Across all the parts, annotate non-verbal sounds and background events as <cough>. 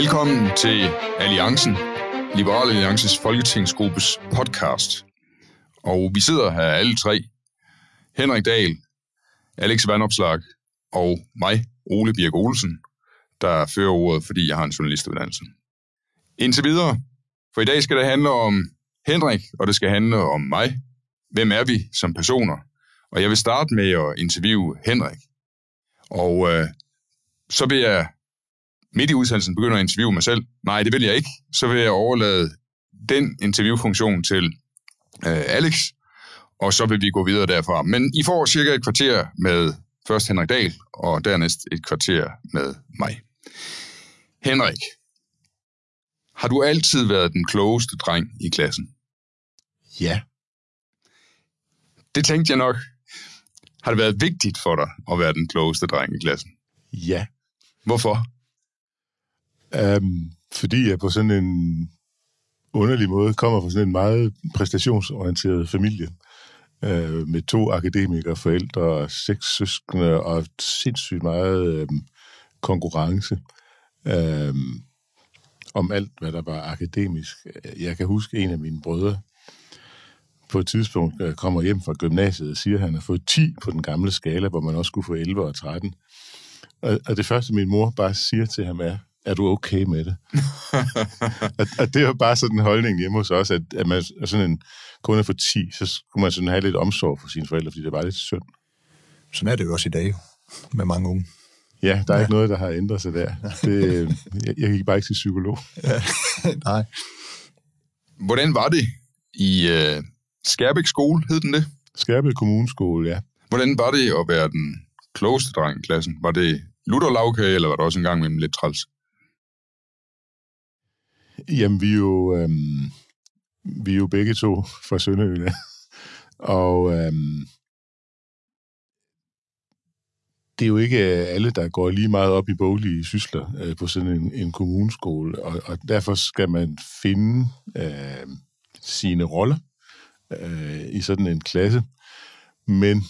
Velkommen til Alliancen, Liberal Alliances Folketingsgruppes podcast. Og vi sidder her alle tre. Henrik Dahl, Alex Vandopslag og mig, Ole Birk Olsen, der fører ordet, fordi jeg har en journalistuddannelse. Indtil videre, for i dag skal det handle om Henrik, og det skal handle om mig. Hvem er vi som personer? Og jeg vil starte med at interviewe Henrik. Og øh, så vil jeg midt i udsendelsen begynde at interviewe mig selv. Nej, det vil jeg ikke. Så vil jeg overlade den interviewfunktion til øh, Alex, og så vil vi gå videre derfra. Men I får cirka et kvarter med først Henrik Dahl, og dernæst et kvarter med mig. Henrik, har du altid været den klogeste dreng i klassen? Ja. Det tænkte jeg nok. Har det været vigtigt for dig at være den klogeste dreng i klassen? Ja. Hvorfor? Um, fordi jeg på sådan en underlig måde kommer fra sådan en meget præstationsorienteret familie uh, med to akademikere, forældre, seks søskende og sindssygt meget um, konkurrence um, om alt, hvad der var akademisk. Jeg kan huske en af mine brødre, på et tidspunkt øh, kommer hjem fra gymnasiet og siger, at han har fået 10 på den gamle skala, hvor man også skulle få 11 og 13. Og, og det første, min mor bare siger til ham er, er du okay med det? <laughs> og, og det er bare sådan en holdning hjemme hos os, at, at man er sådan en kunde for 10, så skulle man sådan have lidt omsorg for sine forældre, fordi det var lidt synd. Sådan er det jo også i dag, med mange unge. Ja, der er ja. ikke noget, der har ændret sig der. Det, <laughs> jeg, jeg gik bare ikke til psykolog. Ja. <laughs> Nej. Hvordan var det i uh, Skærbæk skole, hed den det? Skærbæk Kommuneskole, ja. Hvordan var det at være den klogeste dreng i klassen? Var det lutter lavkage, eller var det også en gang med lidt træls? Jamen, vi er jo, øhm, vi er jo begge to fra Sønderjylland. <laughs> Og øhm, det er jo ikke øh, alle, der går lige meget op i boglige sysler øh, på sådan en, en kommuneskole, og, og derfor skal man finde øh, sine roller øh, i sådan en klasse. Men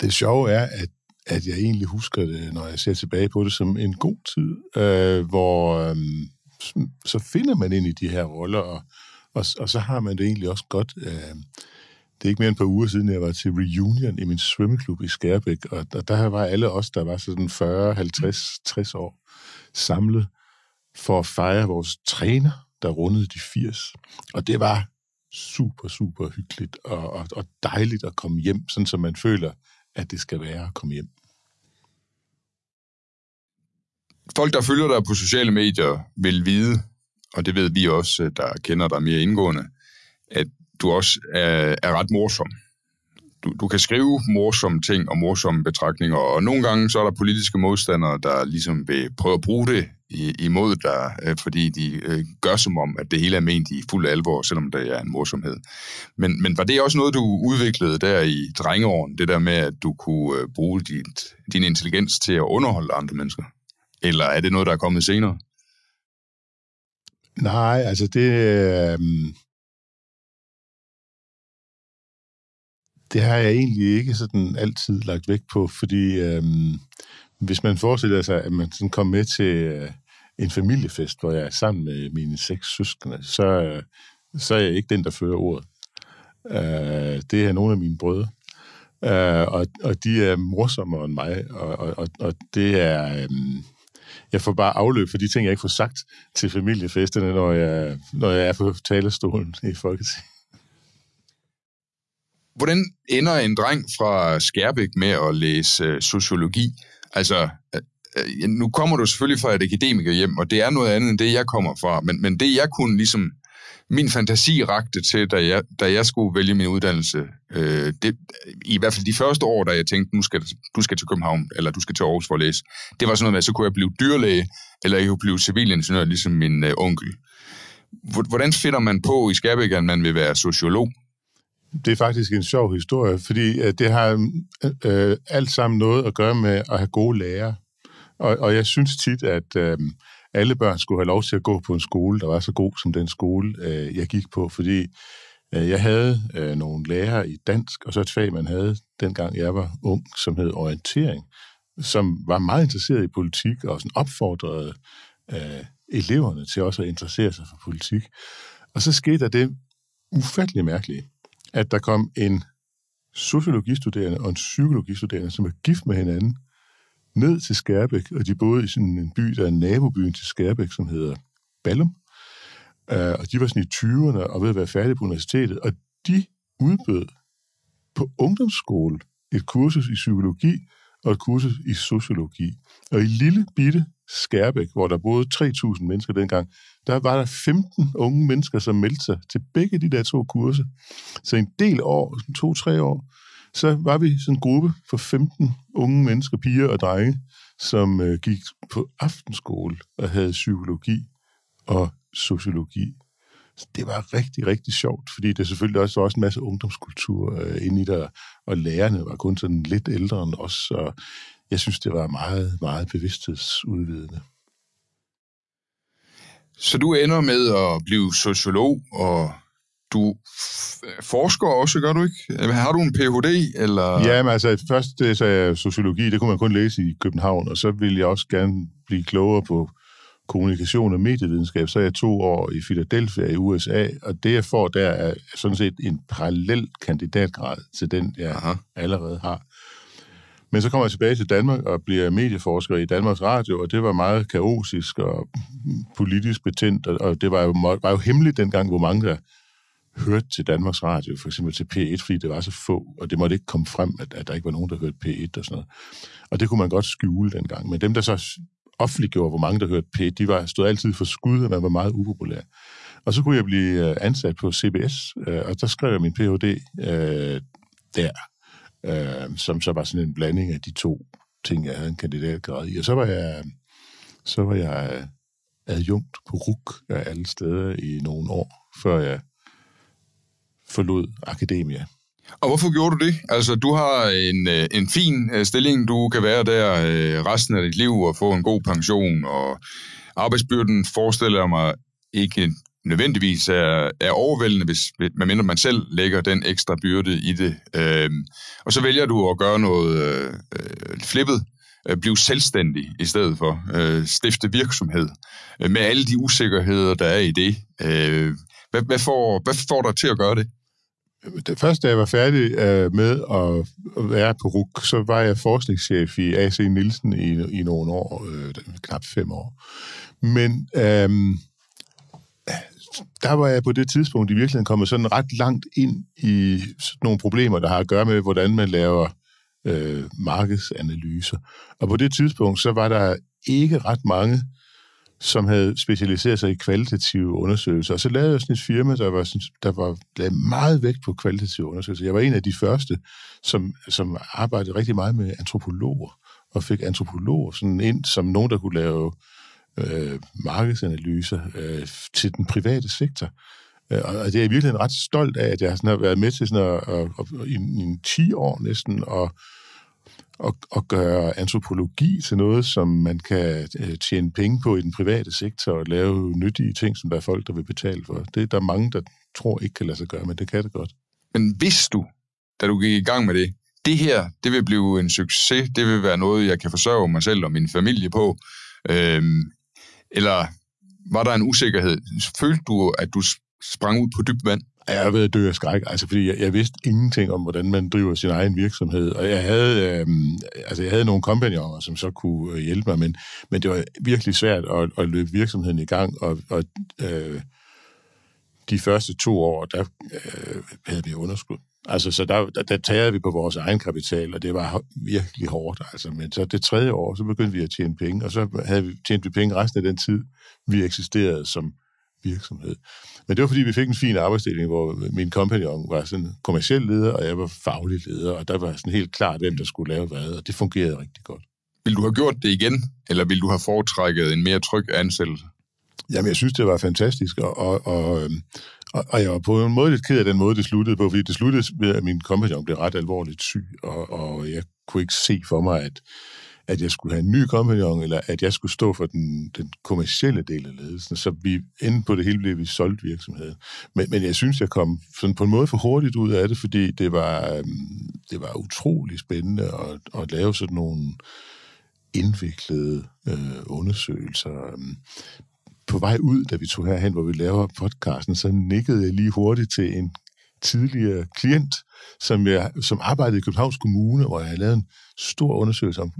det sjove er, at, at jeg egentlig husker det, når jeg ser tilbage på det, som en god tid, øh, hvor øh, så finder man ind i de her roller, og, og, og så har man det egentlig også godt. Øh, det er ikke mere end et par uger siden, jeg var til reunion i min svømmeklub i Skærbæk, og, og der var alle os, der var sådan 40, 50, 60 år, samlet for at fejre vores træner, der rundede de 80. Og det var super, super hyggeligt og, og, og dejligt at komme hjem, sådan som man føler, at det skal være at komme hjem. Folk, der følger dig på sociale medier, vil vide, og det ved vi også, der kender dig mere indgående, at du også er, er ret morsom. Du, du kan skrive morsomme ting og morsomme betragtninger, og nogle gange så er der politiske modstandere, der ligesom vil prøve at bruge det imod dig, øh, fordi de øh, gør som om, at det hele er ment i fuld alvor, selvom det er en morsomhed. Men, men var det også noget, du udviklede der i drengeåren, det der med, at du kunne øh, bruge dit, din intelligens til at underholde andre mennesker? Eller er det noget, der er kommet senere? Nej, altså det... Øh, det har jeg egentlig ikke sådan altid lagt vægt på, fordi øh, hvis man forestiller sig, at man sådan kom med til øh, en familiefest, hvor jeg er sammen med mine seks søskende, så, øh, så er jeg ikke den, der fører ordet. Øh, det er nogle af mine brødre. Øh, og, og de er morsommere end mig, og, og, og det er... Øh, jeg får bare afløb for de ting, jeg ikke får sagt til familiefesterne, når jeg, når jeg er på talerstolen i Folketinget. Hvordan ender en dreng fra Skærbæk med at læse øh, sociologi? Altså, øh, øh nu kommer du selvfølgelig fra et akademikerhjem, og det er noget andet end det, jeg kommer fra, men, men det jeg kunne ligesom, min fantasi rakte til, da jeg, da jeg skulle vælge min uddannelse, øh, det, i hvert fald de første år, da jeg tænkte, nu skal du skal til København, eller du skal til Aarhus for at læse, det var sådan noget med, så kunne jeg blive dyrlæge, eller jeg kunne blive civilingeniør, ligesom min øh, onkel. Hvordan finder man på i Skærbæk, at man vil være sociolog? Det er faktisk en sjov historie, fordi øh, det har øh, øh, alt sammen noget at gøre med at have gode lærere. Og, og jeg synes tit, at øh, alle børn skulle have lov til at gå på en skole, der var så god som den skole, øh, jeg gik på, fordi øh, jeg havde øh, nogle lærere i dansk, og så et fag, man havde dengang jeg var ung, som hed orientering, som var meget interesseret i politik og sådan opfordrede øh, eleverne til også at interessere sig for politik. Og så skete der det ufattelig mærkelige, at der kom en sociologistuderende og en psykologistuderende, som er gift med hinanden, ned til Skærbæk, og de boede i sådan en by, der er nabobyen til Skærbæk, som hedder Ballum. Uh, og de var sådan i 20'erne og ved at være færdige på universitetet, og de udbød på ungdomsskole et kursus i psykologi og et kursus i sociologi. Og i lille bitte Skærbæk, hvor der boede 3.000 mennesker dengang, der var der 15 unge mennesker, som meldte sig til begge de der to kurser. Så en del år, to-tre år, så var vi sådan en gruppe for 15 unge mennesker, piger og drenge, som øh, gik på aftenskole og havde psykologi og sociologi. Så det var rigtig, rigtig sjovt, fordi det selvfølgelig også var også en masse ungdomskultur øh, inde i der, og lærerne var kun sådan lidt ældre end os, og jeg synes, det var meget, meget bevidsthedsudvidende. Så du ender med at blive sociolog, og du forsker også, gør du ikke? Har du en Ph.D., eller? Ja, men altså først det, så jeg sociologi, det kunne man kun læse i København, og så ville jeg også gerne blive klogere på kommunikation og medievidenskab, så er jeg to år i Philadelphia i USA, og det jeg får der er sådan set en parallel kandidatgrad til den, jeg Aha. allerede har. Men så kommer jeg tilbage til Danmark og bliver medieforsker i Danmarks Radio, og det var meget kaotisk og politisk betændt, og det var jo, var jo hemmeligt dengang, hvor mange der hørte til Danmarks Radio, for eksempel til P1, fordi det var så få, og det måtte ikke komme frem, at, at der ikke var nogen, der hørte P1 og sådan noget. Og det kunne man godt skjule dengang. Men dem, der så offentliggjorde, hvor mange der hørte P1, de var, stod altid for skud, og man var meget upopulær. Og så kunne jeg blive øh, ansat på CBS, øh, og der skrev jeg min Ph.D. Øh, der øh, som så var sådan en blanding af de to ting, jeg havde en kandidatgrad i. Og så var jeg, så var jeg øh, adjunkt på RUK af alle steder i nogle år, før jeg forlod akademia. Og hvorfor gjorde du det? Altså, du har en, øh, en fin øh, stilling, du kan være der øh, resten af dit liv og få en god pension, og arbejdsbyrden forestiller mig ikke nødvendigvis er, er overvældende, hvis, medmindre man selv lægger den ekstra byrde i det. Øhm, og så vælger du at gøre noget øh, flippet, øh, blive selvstændig i stedet for, øh, stifte virksomhed, øh, med alle de usikkerheder, der er i det. Øh, hvad, hvad, får, hvad får dig til at gøre det? Det første, da jeg var færdig øh, med at være på RUK, så var jeg forskningschef i AC Nielsen i, i nogle år, øh, knap fem år. Men øh, der var jeg på det tidspunkt i virkeligheden kommet sådan ret langt ind i sådan nogle problemer, der har at gøre med, hvordan man laver øh, markedsanalyser. Og på det tidspunkt, så var der ikke ret mange, som havde specialiseret sig i kvalitative undersøgelser. Og så lavede jeg sådan et firma, der var, der var lagde meget vægt på kvalitative undersøgelser. Jeg var en af de første, som, som arbejdede rigtig meget med antropologer, og fik antropologer sådan ind som nogen, der kunne lave øh, markedsanalyser øh, til den private sektor. Øh, og det er jeg virkelig ret stolt af, at jeg sådan har været med til sådan at, at, at, i, i 10 år næsten at, at, at gøre antropologi til noget, som man kan øh, tjene penge på i den private sektor og lave nyttige ting, som der er folk, der vil betale for. Det er der mange, der tror ikke kan lade sig gøre, men det kan det godt. Men hvis du, da du gik i gang med det, det her, det vil blive en succes, det vil være noget, jeg kan forsørge mig selv og min familie på, øhm, eller var der en usikkerhed? Følte du, at du sprang ud på dybt vand? Jeg ved at dø af skræk, altså fordi jeg, jeg vidste ingenting om, hvordan man driver sin egen virksomhed, og jeg havde, øh, altså jeg havde nogle kompagnoner, som så kunne øh, hjælpe mig, men, men det var virkelig svært at, at løbe virksomheden i gang, og, og øh, de første to år, der øh, havde vi underskud. Altså, så der, der, der tager vi på vores egen kapital, og det var virkelig hårdt. Altså, men så det tredje år, så begyndte vi at tjene penge, og så havde vi tjent vi penge resten af den tid, vi eksisterede som virksomhed. Men det var, fordi vi fik en fin arbejdsdeling, hvor min kompagnon var sådan kommersiel leder, og jeg var faglig leder, og der var sådan helt klart, hvem der skulle lave hvad, og det fungerede rigtig godt. Vil du have gjort det igen, eller vil du have foretrækket en mere tryg ansættelse? Jamen, jeg synes, det var fantastisk, og, og, og, øhm, og, og jeg var på en måde lidt ked af den måde, det sluttede på, fordi det sluttede ved, at min kompagnon blev ret alvorligt syg, og, og jeg kunne ikke se for mig, at, at jeg skulle have en ny kompagnon, eller at jeg skulle stå for den, den kommercielle del af ledelsen. Så vi endte på det hele, blev vi solgt virksomheden. Men, men jeg synes, jeg kom sådan på en måde for hurtigt ud af det, fordi det var, øhm, det var utrolig spændende at, at lave sådan nogle indviklede øh, undersøgelser. Øhm. På vej ud, da vi tog herhen, hvor vi laver podcasten, så nikkede jeg lige hurtigt til en tidligere klient, som, jeg, som arbejdede i Københavns Kommune, hvor jeg havde lavet en stor undersøgelse om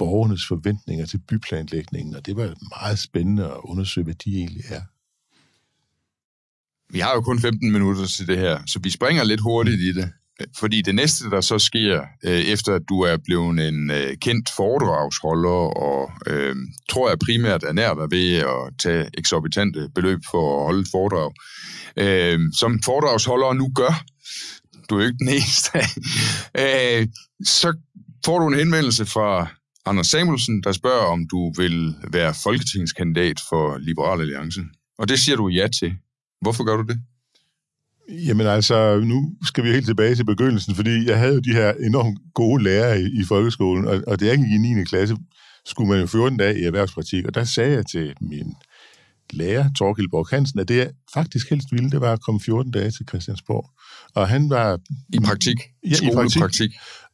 borgernes forventninger til byplanlægningen, og det var meget spændende at undersøge, hvad de egentlig er. Vi har jo kun 15 minutter til det her, så vi springer lidt hurtigt i det. Fordi det næste, der så sker, øh, efter at du er blevet en øh, kendt foredragsholder, og øh, tror jeg primært er nær dig ved at tage eksorbitante beløb for at holde et foredrag, øh, som foredragsholder nu gør, du er jo ikke den eneste, <laughs> øh, så får du en henvendelse fra Anders Samuelsen, der spørger, om du vil være folketingskandidat for Liberal Alliance. Og det siger du ja til. Hvorfor gør du det? Jamen altså, nu skal vi helt tilbage til begyndelsen, fordi jeg havde jo de her enormt gode lærere i, i folkeskolen, og, og det er ikke i 9. klasse, skulle man jo 14 dage i erhvervspraktik, og der sagde jeg til min lærer, Torgild Borg Hansen, at det jeg faktisk helst ville, det var at komme 14 dage til Christiansborg. Og han var... I praktik? Ja, i praktik. praktik.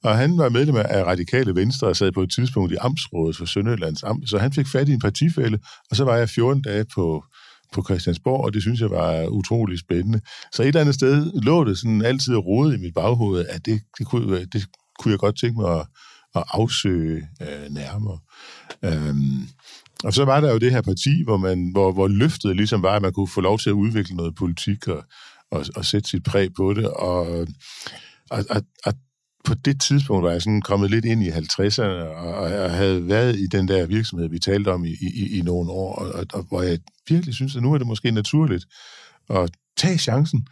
Og han var medlem af Radikale Venstre og sad på et tidspunkt i Amtsrådet for Sønderjyllands Amt, så han fik fat i en partifælde, og så var jeg 14 dage på på Christiansborg, og det synes jeg var utrolig spændende. Så et eller andet sted lå det sådan altid rodet i mit baghoved, at det, det, kunne, det kunne jeg godt tænke mig at, at afsøge øh, nærmere. Øhm, og så var der jo det her parti, hvor, man, hvor, hvor løftet ligesom var, at man kunne få lov til at udvikle noget politik og, og, og sætte sit præg på det. Og, og, og, og på det tidspunkt var jeg sådan kommet lidt ind i 50'erne, og, og jeg havde været i den der virksomhed, vi talte om i, i, i nogle år, og, og, og hvor jeg virkelig synes, at nu er det måske naturligt at tage chancen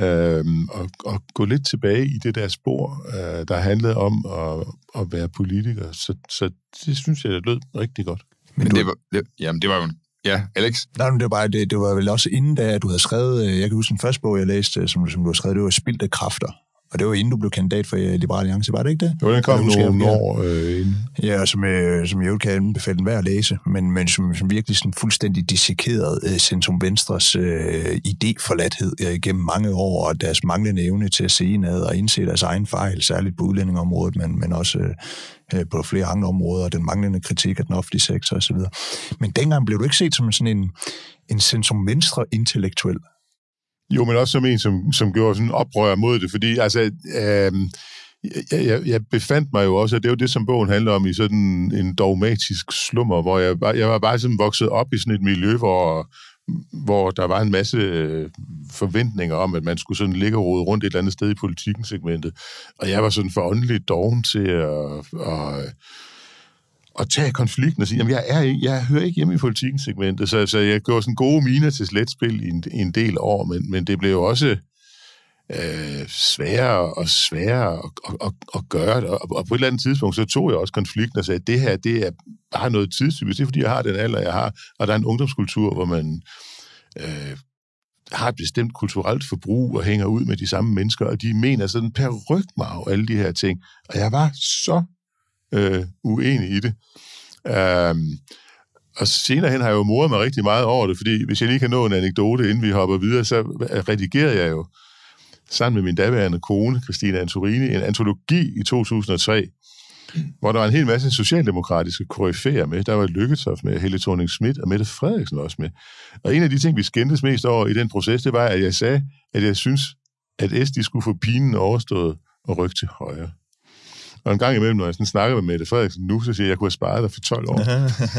øh, og, og gå lidt tilbage i det der spor, øh, der handlede om at, at være politiker. Så, så det synes jeg, det lød rigtig godt. Men, men du... det, var, det, jamen, det var jo Ja, Alex? Nej, men det var, bare, det, det var vel også inden da, du havde skrevet, øh, jeg kan huske den første bog, jeg læste, som, som du har skrevet, det var Spildte Kræfter. Og det var inden du blev kandidat for øh, Liberale Alliance, var det ikke det? Jo, den kom nogle år øh, inden. Ja, og som, øh, som jeg jo kan anbefale værd at læse, men, men som, som virkelig sådan fuldstændig dissekeret øh, Centrum Venstres øh, idéforladthed øh, gennem mange år, og deres manglende evne til at se indad og indse deres egen fejl, særligt på udlændingområdet, men, men også øh, på flere andre områder, den manglende kritik af den offentlige sektor osv. Men dengang blev du ikke set som sådan en, en centrum venstre intellektuel. Jo, men også som en, som, som gjorde sådan oprør mod det, fordi altså, øh, jeg, jeg, jeg befandt mig jo også, og det er jo det, som bogen handler om, i sådan en dogmatisk slummer, hvor jeg, jeg var bare sådan vokset op i sådan et miljø, hvor, hvor der var en masse øh, forventninger om, at man skulle sådan ligge og rode rundt et eller andet sted i politikken segmentet. Og jeg var sådan for åndeligt doven til at, at at tage konflikten og sige, jamen jeg, er ikke, jeg hører ikke hjemme i politikken segmentet, så, så jeg gjorde sådan gode miner til sletspil i en, i en del år, men, men det blev jo også øh, sværere og sværere at, at, at, at gøre det, og, og på et eller andet tidspunkt, så tog jeg også konflikten og sagde, at det her, det er bare noget tidstypisk, det er fordi, jeg har den alder, jeg har, og der er en ungdomskultur, hvor man øh, har et bestemt kulturelt forbrug og hænger ud med de samme mennesker, og de mener sådan per rygmarv alle de her ting. Og jeg var så øh, uenig i det. Um, og senere hen har jeg jo moret mig rigtig meget over det, fordi hvis jeg lige kan nå en anekdote, inden vi hopper videre, så redigerer jeg jo sammen med min daværende kone, Christina Antorini, en antologi i 2003, hvor der var en hel masse socialdemokratiske koryfæer med. Der var Lykketoft med, Helle thorning Schmidt og Mette Frederiksen også med. Og en af de ting, vi skændtes mest over i den proces, det var, at jeg sagde, at jeg synes, at SD skulle få pinen overstået og rykke til højre. Og en gang imellem, når jeg sådan snakker med Mette Frederiksen nu, så siger jeg, at jeg kunne have sparet dig for 12 år.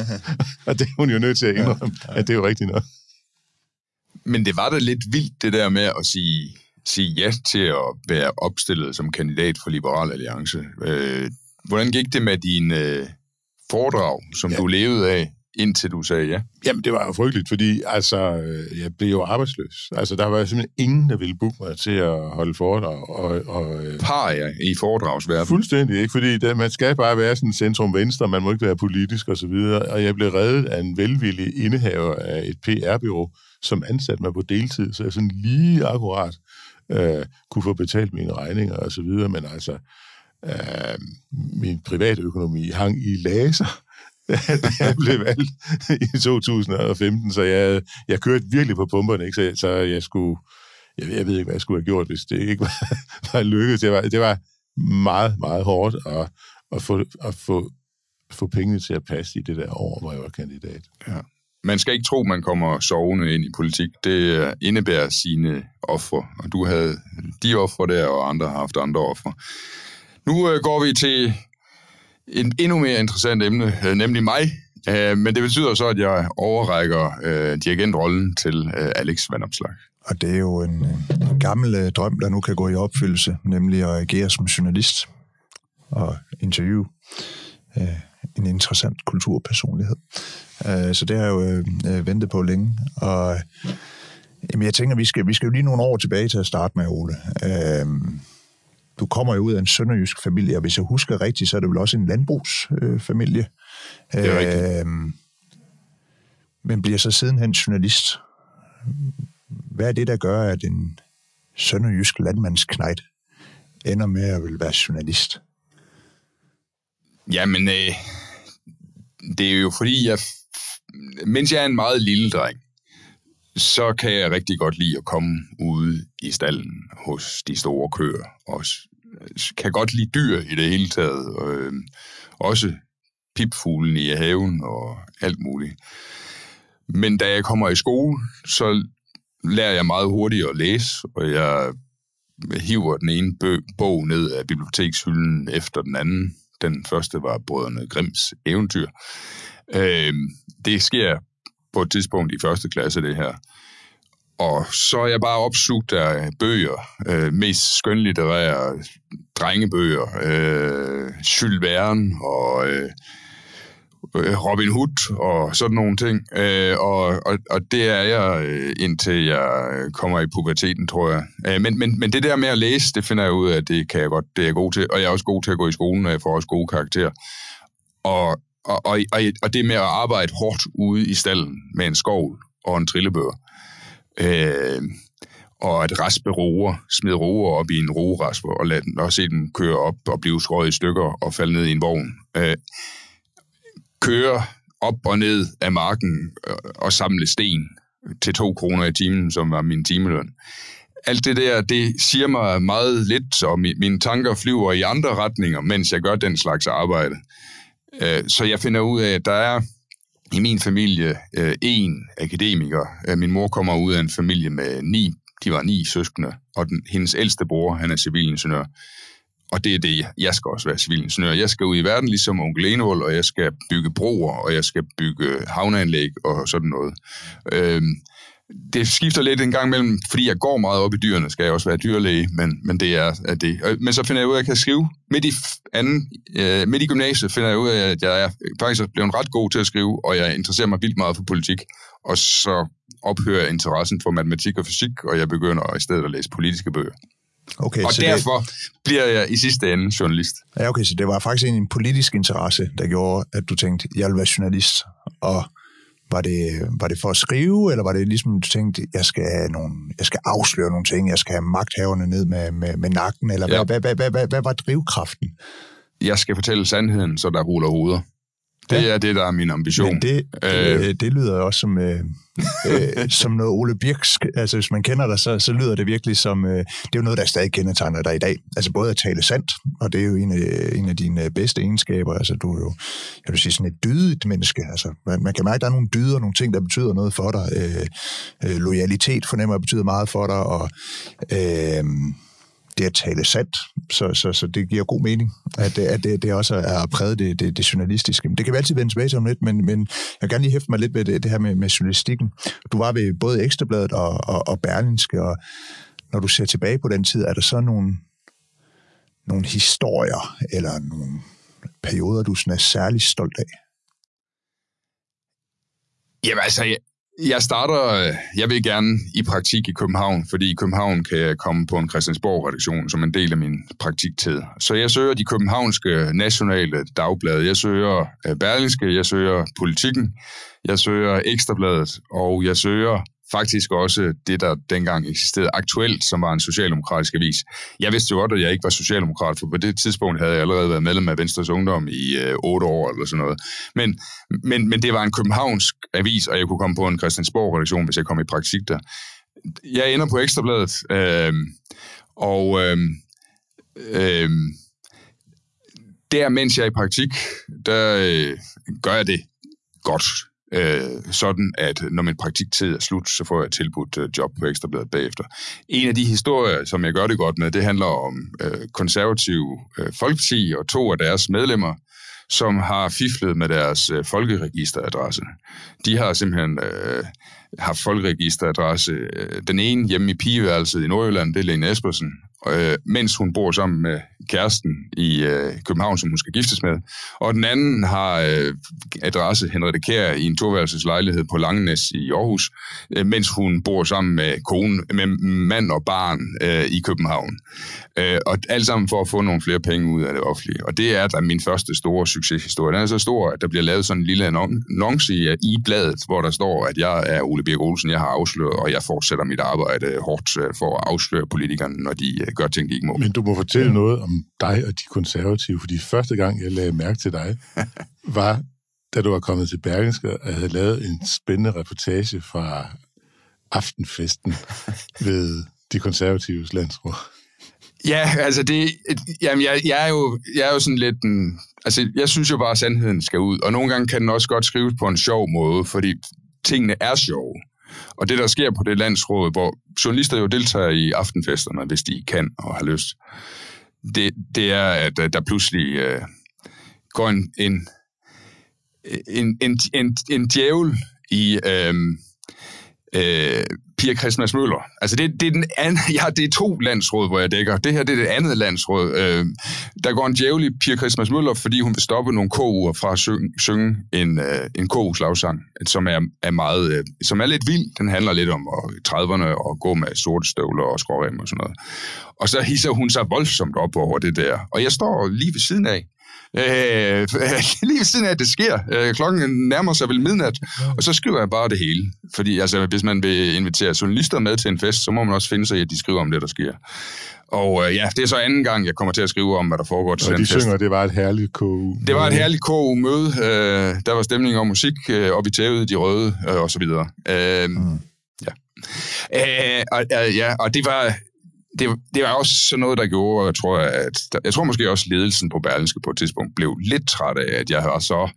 <laughs> og det er hun jo nødt til at indrømme, ja, ja. at det er jo rigtigt nok. Men det var da lidt vildt, det der med at sige, sige ja til at være opstillet som kandidat for Liberal Alliance. Øh, hvordan gik det med din øh, foredrag, som ja. du levede af? Indtil du sagde ja? Jamen, det var jo frygteligt, fordi altså, øh, jeg blev jo arbejdsløs. Altså, der var simpelthen ingen, der ville booke mig til at holde foredrag. Og, og, øh, Par jeg i foredragsverdenen? Fuldstændig, ikke? Fordi der, man skal bare være sådan centrum venstre, man må ikke være politisk osv. Og, og jeg blev reddet af en velvillig indehaver af et PR-byrå, som ansatte mig på deltid, så jeg sådan lige akkurat øh, kunne få betalt mine regninger og så videre, men altså, øh, min private økonomi hang i laser, <laughs> jeg blev valgt i 2015, så jeg, jeg kørte virkelig på pumperne, ikke? Så, så jeg skulle, jeg, jeg ved ikke, hvad jeg skulle have gjort, hvis det ikke var, <laughs> var lykkedes. Det var, det var meget, meget hårdt at, at, få, at få få pengene til at passe i det der år, hvor jeg var kandidat. Ja. Man skal ikke tro, man kommer sovende ind i politik. Det øh, indebærer sine ofre, og du havde de ofre der, og andre har haft andre ofre. Nu øh, går vi til en endnu mere interessant emne, øh, nemlig mig. Øh, men det betyder så, at jeg overrækker øh, dirigentrollen til øh, Alex Vandopslag. Og det er jo en, øh, en gammel øh, drøm, der nu kan gå i opfyldelse, nemlig at agere som journalist og interview øh, en interessant kulturpersonlighed. Øh, så det har jeg jo øh, øh, ventet på længe. Og øh, jamen, jeg tænker, vi skal, vi skal jo lige nogle år tilbage til at starte med, Ole. Øh, du kommer jo ud af en sønderjysk familie, og hvis jeg husker rigtigt, så er det vel også en landbrugsfamilie. Øh, det er rigtigt. Øh, men bliver så sidenhen journalist. Hvad er det, der gør, at en sønderjysk landmandsknejt ender med at vil være journalist? Jamen, øh, det er jo fordi, jeg, mens jeg er en meget lille dreng, så kan jeg rigtig godt lide at komme ude i stallen hos de store køer, og kan godt lide dyr i det hele taget, og, øh, også pipfuglen i haven og alt muligt. Men da jeg kommer i skole, så lærer jeg meget hurtigt at læse, og jeg hiver den ene bog ned af bibliotekshylden efter den anden. Den første var Brødrene Grims eventyr. Øh, det sker et tidspunkt i første klasse, det her. Og så er jeg bare opsugt af bøger, øh, mest skønlitterære drengebøger, øh, Jules Verne og øh, øh Robin Hood og sådan nogle ting. Øh, og, og, og det er jeg øh, indtil jeg kommer i puberteten, tror jeg. Øh, men, men, men det der med at læse, det finder jeg ud af, at det kan jeg godt, det er jeg god til. Og jeg er også god til at gå i skolen, og jeg får også gode karakterer. Og, og, og, og det med at arbejde hårdt ude i stallen med en skovl og en trillebør, øh, og at raspe roer, smide roer op i en roerasper og, lade den, og se dem køre op og blive skåret i stykker og falde ned i en vogn. Øh, køre op og ned af marken øh, og samle sten til to kroner i timen, som var min timeløn. Alt det der, det siger mig meget lidt, og mine tanker flyver i andre retninger, mens jeg gør den slags arbejde. Øh, så jeg finder ud af, at der er i min familie øh, en akademiker. Øh, min mor kommer ud af en familie med ni, de var ni søskende, og den, hendes ældste bror, han er civilingeniør. Og det er det, jeg skal også være civilingeniør. Jeg skal ud i verden ligesom onkel Enhold, og jeg skal bygge broer, og jeg skal bygge havneanlæg og sådan noget. Øh, det skifter lidt en gang imellem, fordi jeg går meget op i dyrene, skal jeg også være dyrlæge, men, men det er, er det. Men så finder jeg ud af, at jeg kan skrive. Midt i, anden, øh, midt i gymnasiet finder jeg ud af, at jeg er faktisk blevet ret god til at skrive, og jeg interesserer mig vildt meget for politik. Og så ophører interessen for matematik og fysik, og jeg begynder i stedet at læse politiske bøger. Okay, og så derfor det... bliver jeg i sidste ende journalist. Ja, okay, så det var faktisk en politisk interesse, der gjorde, at du tænkte, jeg vil være journalist, og var det, var det for at skrive, eller var det ligesom, du tænkte, jeg skal, have nogle, jeg skal afsløre nogle ting, jeg skal have magthaverne ned med, med, med nakken, eller ja. hvad, hvad, hvad, hvad, hvad var drivkraften? Jeg skal fortælle sandheden, så der ruller hoveder. Det ja. er det, der er min ambition. Men det, øh, det lyder også som, øh, øh, som noget Ole Birks. Altså, hvis man kender dig, så, så lyder det virkelig som... Øh, det er jo noget, der stadig kendetegner dig i dag. Altså, både at tale sandt, og det er jo en af, en af dine bedste egenskaber. Altså, du er jo, jeg vil sige, sådan et dydigt menneske. Altså, man, man kan mærke, at der er nogle dyder, nogle ting, der betyder noget for dig. Øh, øh, loyalitet fornemmer jeg betyder meget for dig, og... Øh, det at tale sandt, så, så, så det giver god mening, at, at det, det også er præget det, det, det journalistiske. Det kan vi altid vende tilbage til om lidt, men, men jeg vil gerne lige hæfte mig lidt ved det, det her med, med journalistikken. Du var ved både Ekstrabladet og, og, og Berlinske, og når du ser tilbage på den tid, er der så nogle, nogle historier eller nogle perioder, du sådan er særlig stolt af? Jamen altså, jeg jeg starter, øh, jeg vil gerne i praktik i København, fordi i København kan jeg komme på en Christiansborg-redaktion som en del af min praktiktid. Så jeg søger de københavnske nationale dagblade. Jeg søger øh, Berlingske, jeg søger Politikken, jeg søger Ekstrabladet, og jeg søger faktisk også det, der dengang eksisterede aktuelt, som var en socialdemokratisk avis. Jeg vidste jo godt, at jeg ikke var socialdemokrat, for på det tidspunkt havde jeg allerede været medlem af Venstres Ungdom i øh, otte år eller sådan noget. Men, men, men det var en københavnsk avis, og jeg kunne komme på en Christiansborg-redaktion, hvis jeg kom i praktik der. Jeg ender på Ekstrabladet, øh, og øh, øh, Der, mens jeg er i praktik, der øh, gør jeg det godt. Øh, sådan at når min praktiktid er slut, så får jeg tilbudt øh, job på Ekstrabladet bagefter. En af de historier, som jeg gør det godt med, det handler om øh, konservative øh, folkeparti og to af deres medlemmer, som har fiflet med deres øh, folkeregisteradresse. De har simpelthen øh, haft folkeregisteradresse. Øh, den ene hjemme i pigeværelset i Nordjylland, det er Lene Espersen, øh, mens hun bor sammen med kæresten i øh, København, som hun skal giftes med. Og den anden har øh, adresse Henriette Kær i en toværelseslejlighed på Langenæs i Aarhus, øh, mens hun bor sammen med kone, med mand og barn øh, i København. Øh, og alt sammen for at få nogle flere penge ud af det offentlige. Og det er da min første store succeshistorie. Den er så stor, at der bliver lavet sådan en lille annonce i, i bladet, hvor der står, at jeg er Ole Birk Olsen, jeg har afsløret, og jeg fortsætter mit arbejde hårdt øh, for at afsløre politikerne, når de øh, gør ting, de ikke må. Men du må fortælle noget om dig og de konservative, fordi første gang, jeg lagde mærke til dig, <laughs> var, da du var kommet til Bergenske og havde lavet en spændende reportage fra aftenfesten ved de konservatives landsråd. Ja, altså det, jamen jeg, jeg, er jo, jeg er jo sådan lidt en, altså jeg synes jo bare, at sandheden skal ud, og nogle gange kan den også godt skrives på en sjov måde, fordi tingene er sjove. Og det, der sker på det landsråd, hvor journalister jo deltager i aftenfesterne, hvis de kan og har lyst, det, det er, at øh, der pludselig øh, går en, en, en, en, en, en djævel i, øhm, øh, øh, Pia Christmas Møller. Altså det, det, er den anden, <laughs> ja, det er to landsråd, hvor jeg dækker. Det her det er det andet landsråd. Øh, der går en djævel i Pia Christmas Møller, fordi hun vil stoppe nogle KU'er fra at synge, synge en, øh, en kogeslagsang, som er, er meget, øh, som er lidt vild. Den handler lidt om at, 30'erne og gå med sorte støvler og skrårem og sådan noget. Og så hisser hun sig voldsomt op over det der. Og jeg står lige ved siden af, Øh, <laughs> lige siden af, at det sker. Øh, klokken nærmer sig vel midnat, og så skriver jeg bare det hele. Fordi altså, hvis man vil invitere journalister med til en fest, så må man også finde sig i, at de skriver om det, der sker. Og øh, ja, det er så anden gang, jeg kommer til at skrive om, hvad der foregår til og den de fest. synger, det var et herligt KU. Det var et herligt KU-møde. Øh, der var stemning og musik, øh, og vi tævede de røde, øh, og så videre. Øh, mm. Ja. Øh, og, øh, ja, og det var, det, det var også sådan noget, der gjorde, jeg tror, at, jeg tror måske også ledelsen på Berlingske på et tidspunkt blev lidt træt af, at jeg har så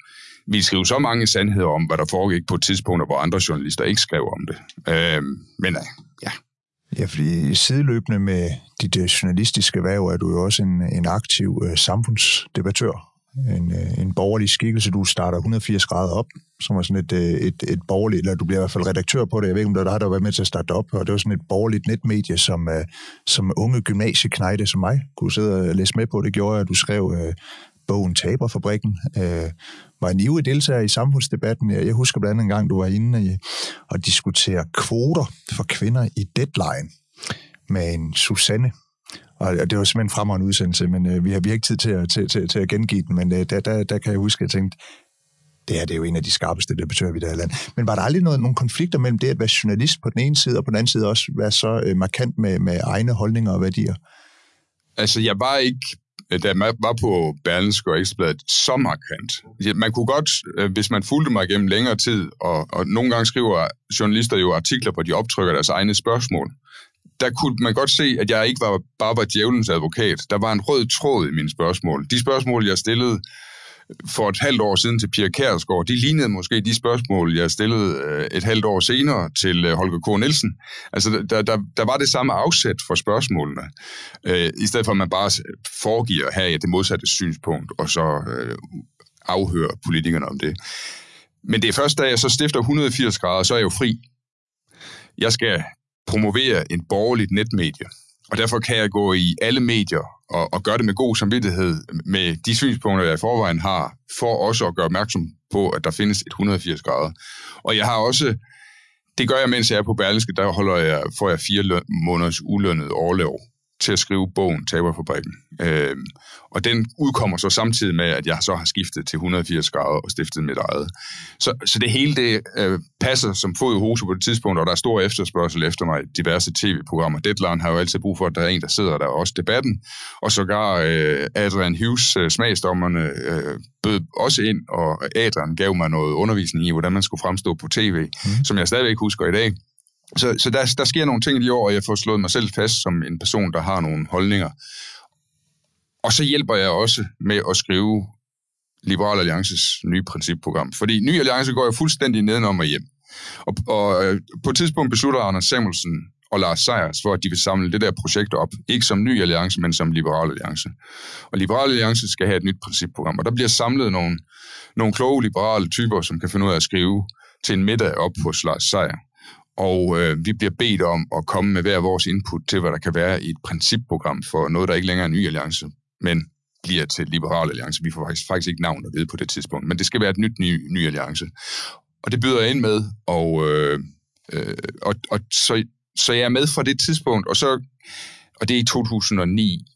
vi skrev så mange sandheder om, hvad der foregik på tidspunkter, hvor andre journalister ikke skrev om det. Øhm, øh, men ja. Ja, fordi sideløbende med dit journalistiske værv er du jo også en, en aktiv øh, samfundsdebattør en, øh, en borgerlig skikkelse. Du starter 180 grader op, som var sådan et, øh, et, et borgerligt, eller du bliver i hvert fald redaktør på det. Jeg ved ikke, om der har der været med til at starte op, og det var sådan et borgerligt netmedie, som, øh, som unge gymnasieknejde som mig kunne sidde og læse med på. Det gjorde, at du skrev øh, bogen Taberfabrikken, Øh, var en ivrig deltager i samfundsdebatten. Jeg husker blandt andet en gang, du var inde i, og diskutere kvoter for kvinder i Deadline med en Susanne og det var simpelthen en fremragende udsendelse, men øh, vi, har, vi har ikke tid til at, til, til, til at gengive den, men øh, der, der, der kan jeg huske, at jeg tænkte, det her det er jo en af de skarpeste debattører, vi der i land. Men var der aldrig noget, nogle konflikter mellem det at være journalist på den ene side, og på den anden side også være så øh, markant med, med egne holdninger og værdier? Altså, jeg var ikke da jeg var på Berlingske og Ekstrabladet, så markant. Man kunne godt, øh, hvis man fulgte mig gennem længere tid, og, og nogle gange skriver journalister jo artikler, hvor de optrykker deres egne spørgsmål, der kunne man godt se, at jeg ikke var, bare var djævelens advokat. Der var en rød tråd i mine spørgsmål. De spørgsmål, jeg stillede for et halvt år siden til Pia Kærsgaard, de lignede måske de spørgsmål, jeg stillede øh, et halvt år senere til øh, Holger K. Nielsen. Altså, der, der, der var det samme afsæt for spørgsmålene, øh, i stedet for at man bare foregiver at have det modsatte synspunkt, og så øh, afhøre politikerne om det. Men det er først, da jeg så stifter 180 grader, så er jeg jo fri. Jeg skal promovere en borgerligt netmedie. Og derfor kan jeg gå i alle medier og, og gøre det med god samvittighed med de synspunkter, jeg i forvejen har, for også at gøre opmærksom på, at der findes et 180 grader. Og jeg har også, det gør jeg, mens jeg er på Berlingske, der holder jeg, får jeg fire løn, måneders ulønnet overlov til at skrive bogen Taberfabrikken. Øh, og den udkommer så samtidig med, at jeg så har skiftet til 180 grader og stiftet mit eget. Så, så det hele det øh, passer som fod i hose på det tidspunkt, og der er stor efterspørgsel efter mig diverse tv-programmer. Deadline har jo altid brug for, at der er en, der sidder der, også debatten. Og sågar øh, Adrian Hughes, øh, smagsdommerne, øh, bød også ind, og Adrian gav mig noget undervisning i, hvordan man skulle fremstå på tv, mm. som jeg stadigvæk husker i dag. Så, så der, der sker nogle ting i de år, og jeg får slået mig selv fast som en person, der har nogle holdninger. og så hjælper jeg også med at skrive Liberal Alliances nye principprogram. Fordi Ny Alliance går jo fuldstændig nedenom og hjem. Og, og øh, på et tidspunkt beslutter Anders Samuelsen og Lars Seiers for, at de vil samle det der projekt op. Ikke som ny alliance, men som liberal alliance. Og liberal alliance skal have et nyt principprogram, og der bliver samlet nogle, nogle kloge liberale typer, som kan finde ud af at skrive til en middag op hos Lars Seier. Og øh, vi bliver bedt om at komme med hver vores input til, hvad der kan være i et principprogram for noget, der ikke længere er en ny alliance, men bliver til Liberal Alliance. Vi får faktisk, faktisk ikke navn at vide på det tidspunkt, men det skal være et nyt ny, ny alliance. Og det byder jeg ind med, og, øh, øh, og, og så, så jeg er med fra det tidspunkt, og så og det er i 2009,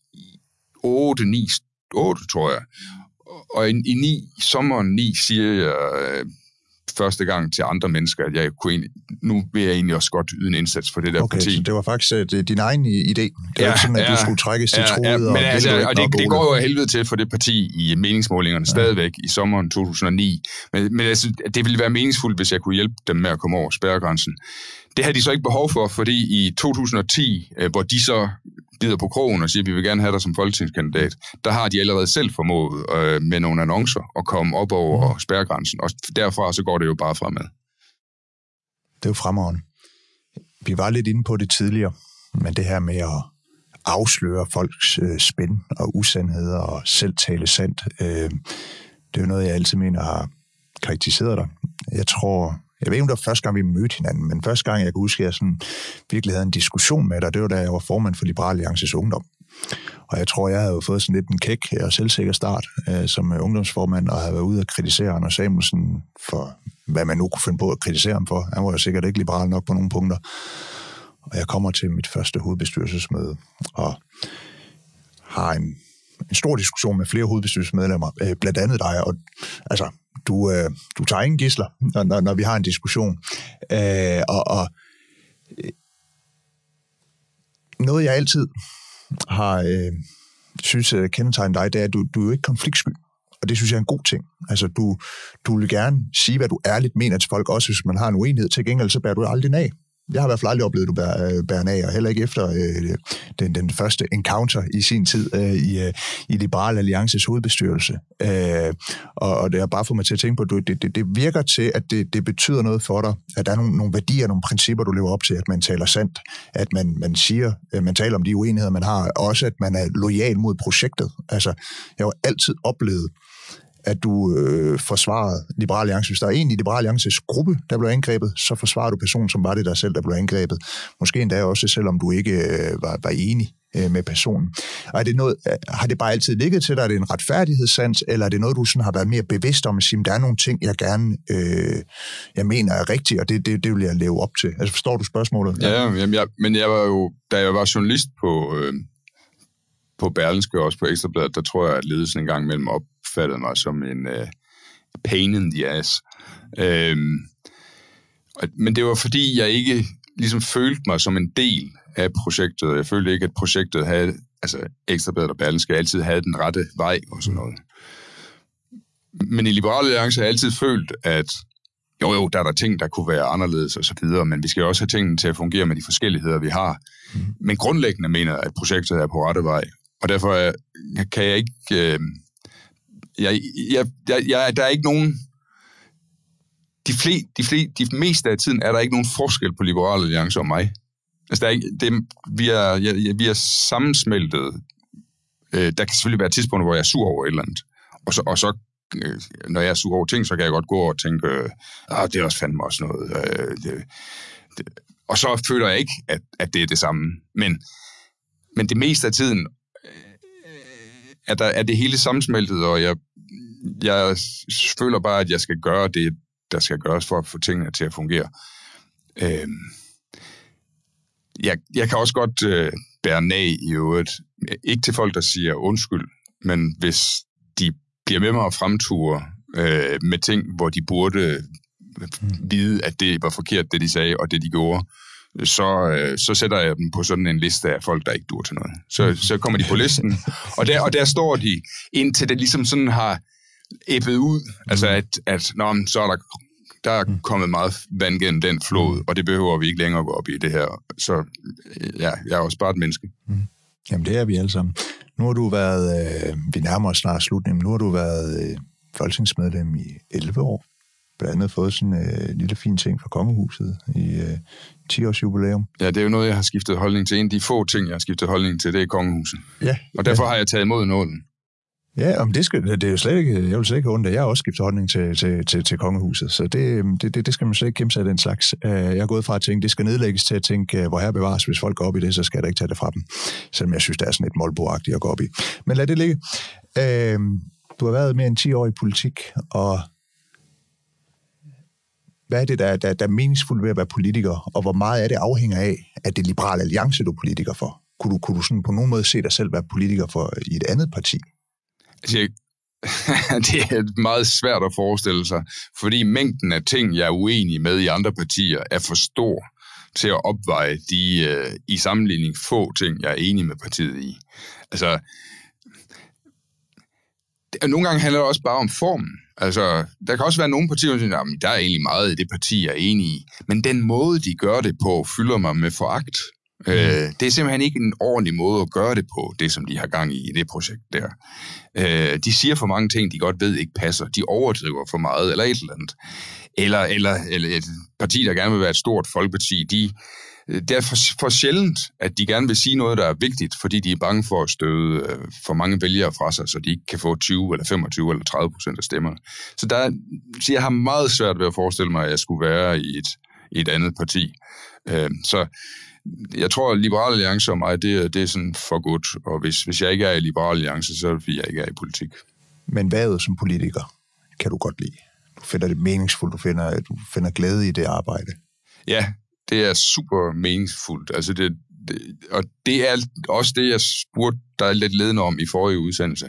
8, 9, 8 tror jeg. Og i, i 9, sommeren 9 siger jeg øh, første gang til andre mennesker, at jeg kunne egentlig, nu vil jeg egentlig også godt yde en indsats for det der okay, parti. så det var faktisk uh, det, din egen idé. Det var Ja, ikke sådan, at ja, du skulle trækkes til Ja, troet. ja, men og altså, og det, det går jo af helvede til for det parti i meningsmålingerne ja. stadigvæk i sommeren 2009. Men, men altså, det ville være meningsfuldt, hvis jeg kunne hjælpe dem med at komme over spærregrænsen. Det havde de så ikke behov for, fordi i 2010, øh, hvor de så bider på krogen og siger, at vi vil gerne have dig som folketingskandidat, der har de allerede selv formået øh, med nogle annoncer at komme op over spærregrænsen. Og derfra så går det jo bare fremad. Det er jo fremragende. Vi var lidt inde på det tidligere, men det her med at afsløre folks øh, spænd og usandheder og selv tale sandt, øh, det er jo noget, jeg altid mener har karakteriseret dig. Jeg tror, jeg ved ikke, om det var første gang, vi mødte hinanden, men første gang, jeg kan huske, at jeg sådan, virkelig havde en diskussion med dig, det var da jeg var formand for Liberal Alliances Ungdom. Og jeg tror, jeg havde fået sådan lidt en kæk og selvsikker start øh, som ungdomsformand, og havde været ude og kritisere Anders Samuelsen for, hvad man nu kunne finde på at kritisere ham for. Han var jo sikkert ikke liberal nok på nogle punkter. Og jeg kommer til mit første hovedbestyrelsesmøde, og har en, en stor diskussion med flere hovedbestyrelsesmedlemmer, øh, blandt andet dig, og altså, du, øh, du tager ingen gisler, når, når, når vi har en diskussion. Øh, og, og øh, noget, jeg altid har øh, synes øh, kendetegner dig, det er, at du, du er jo ikke konfliktsky. Og det synes jeg er en god ting. Altså, du, du vil gerne sige, hvad du ærligt mener til folk, også hvis man har en uenighed. Til gengæld, så bærer du aldrig den af. Jeg har i hvert fald aldrig oplevet, at du bærer, øh, bærer den af, og heller ikke efter øh, den, den første encounter i sin tid øh, i, øh, i Liberal Alliances hovedbestyrelse. Øh, og, og det har bare fået mig til at tænke på, at du, det, det, det virker til, at det, det betyder noget for dig, at der er nogle, nogle værdier, nogle principper, du lever op til, at man taler sandt, at man, man siger, øh, man taler om de uenigheder, man har, også at man er lojal mod projektet. Altså, jeg har jo altid oplevet, at du øh, forsvarede Liberal Alliance. Hvis der er en i Liberal Alliances gruppe, der blev angrebet, så forsvarer du personen, som var det der selv, der blev angrebet. Måske endda også, selvom du ikke øh, var, var enig øh, med personen. Og er det noget, øh, har det bare altid ligget til dig? Er det en retfærdighedssans, eller er det noget, du sådan har været mere bevidst om at sige, der er nogle ting, jeg gerne øh, jeg mener er rigtige, og det, det, det vil jeg leve op til? Altså forstår du spørgsmålet? Ja, jamen, jeg, men jeg var jo, da jeg var journalist på, øh, på Berlinske og også på Ekstrabladet, der tror jeg, at ledelsen en gang imellem opfattede mig som en øh, pain in the ass. Og- men det var fordi, jeg ikke ligesom følte mig som en del af projektet. Jeg følte ikke, at projektet havde, altså Ekstrabladet og Berlinske altid havde den rette vej og sådan noget. Men i Liberale Alliance har jeg altid følt, at jo, jo, der er der ting, der kunne være anderledes og så videre, men vi skal jo også have tingene til at fungere med de forskelligheder, vi har. Mm. Men grundlæggende mener jeg, at projektet er på rette vej, og derfor er, kan jeg ikke... Øh, jeg, jeg, jeg, jeg, der er ikke nogen... De, fle, de, fle, de meste af tiden er der ikke nogen forskel på Liberal Alliance og mig. Altså, der er ikke, det, vi, er, jeg, jeg- vi er sammensmeltet. Øh, der kan selvfølgelig være tidspunkter, hvor jeg er sur over et eller andet. Og så, og så øh, når jeg er sur over ting, så kan jeg godt gå og tænke, øh, ah, det er også fandme også noget. Øh, det, det. Og så føler jeg ikke, at, at det er det samme. Men, men det meste af tiden øh, er, der, er det hele sammensmeltet, og jeg, jeg føler bare, at jeg skal gøre det, der skal gøres for at få tingene til at fungere. Øh, jeg, jeg kan også godt øh, bære nag i øvrigt. Ikke til folk, der siger undskyld, men hvis de bliver med mig og fremture øh, med ting, hvor de burde øh, vide, at det var forkert, det de sagde, og det de gjorde, så, øh, så sætter jeg dem på sådan en liste af folk, der ikke dur til noget. Så, så kommer de på listen, <laughs> og der, og der står de, indtil det ligesom sådan har æbbet ud, altså at, at nå, men så er der, der er kommet meget vand gennem den flod, og det behøver vi ikke længere gå op i det her. Så ja, jeg er også bare et menneske. Jamen, det er vi alle sammen. Nu har du været, øh, vi nærmer os snart slutningen, nu har du været øh, folketingsmedlem i 11 år. Blandt andet fået sådan en øh, lille fin ting fra kongehuset i øh, 10-års jubilæum. Ja, det er jo noget, jeg har skiftet holdning til. En af de få ting, jeg har skiftet holdning til, det er kongehuset. Ja. Og derfor har jeg taget imod nålen. Ja, om det, skal, det er jo slet ikke, jeg vil slet ikke undre, jeg har også skiftet holdning til, til, til, til kongehuset, så det, det, det, det skal man slet ikke kæmpe sig af den slags. Øh, Jeg er gået fra at tænke, det skal nedlægges til at tænke, øh, hvor her bevares, hvis folk går op i det, så skal jeg da ikke tage det fra dem. Selvom jeg synes, det er sådan et målbordagtigt at gå op i. Men lad det ligge. Øh, Du har været mere end 10 år i politik, og hvad er det, der, der, der er meningsfuldt ved at være politiker, og hvor meget af det afhænger af, at det er liberale alliance, du er politiker for? Kunne du, kunne du sådan på nogen måde se dig selv være politiker for i et andet parti? Altså, jeg, <laughs> det er meget svært at forestille sig, fordi mængden af ting, jeg er uenig med i andre partier, er for stor til at opveje de øh, i sammenligning få ting, jeg er enig med partiet i. Altså, det, nogle gange handler det også bare om formen. Altså, der kan også være nogle partier, der siger, at der er egentlig meget i det parti, jeg er enig i. Men den måde, de gør det på, fylder mig med foragt. Mm. Øh, det er simpelthen ikke en ordentlig måde at gøre det på, det som de har gang i i det projekt der. Øh, de siger for mange ting, de godt ved ikke passer. De overdriver for meget, eller et eller andet. Eller, eller, eller et parti, der gerne vil være et stort folkeparti, de, det er for, for sjældent, at de gerne vil sige noget, der er vigtigt, fordi de er bange for at støde øh, for mange vælgere fra sig, så de ikke kan få 20 eller 25 eller 30 procent af stemmerne. Så, der, så jeg har meget svært ved at forestille mig, at jeg skulle være i et, i et andet parti. Øh, så jeg tror, at Liberal Alliance og mig, det, det er sådan for godt. Og hvis, hvis jeg ikke er i Liberal Alliance, så er det fordi, jeg ikke er i politik. Men hvad som politiker kan du godt lide? Du finder det meningsfuldt, du finder, du finder glæde i det arbejde. Ja, det er super meningsfuldt. Altså det, det, og det er også det, jeg spurgte dig lidt ledende om i forrige udsendelse.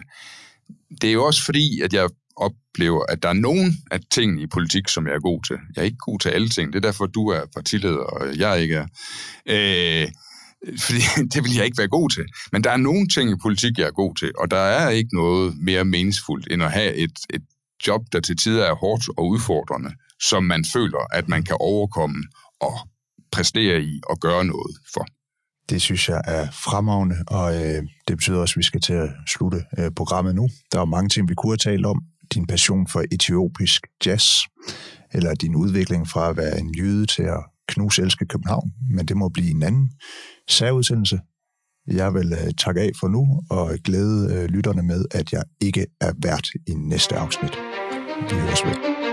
Det er jo også fordi, at jeg oplever, at der er nogen af tingene i politik, som jeg er god til. Jeg er ikke god til alle ting. Det er derfor, du er partileder, og jeg ikke er. Øh, fordi <laughs> det vil jeg ikke være god til. Men der er nogle ting i politik, jeg er god til, og der er ikke noget mere meningsfuldt, end at have et, et job, der til tider er hårdt og udfordrende, som man føler, at man kan overkomme og præstere i og gøre noget for. Det synes jeg er fremragende, og øh, det betyder også, at vi skal til at slutte øh, programmet nu. Der er mange ting, vi kunne have talt om. Din passion for etiopisk jazz, eller din udvikling fra at være en jøde til at knuse elske København, men det må blive en anden særudsendelse. Jeg vil øh, takke af for nu, og glæde øh, lytterne med, at jeg ikke er vært i næste afsnit. Vi høres ved.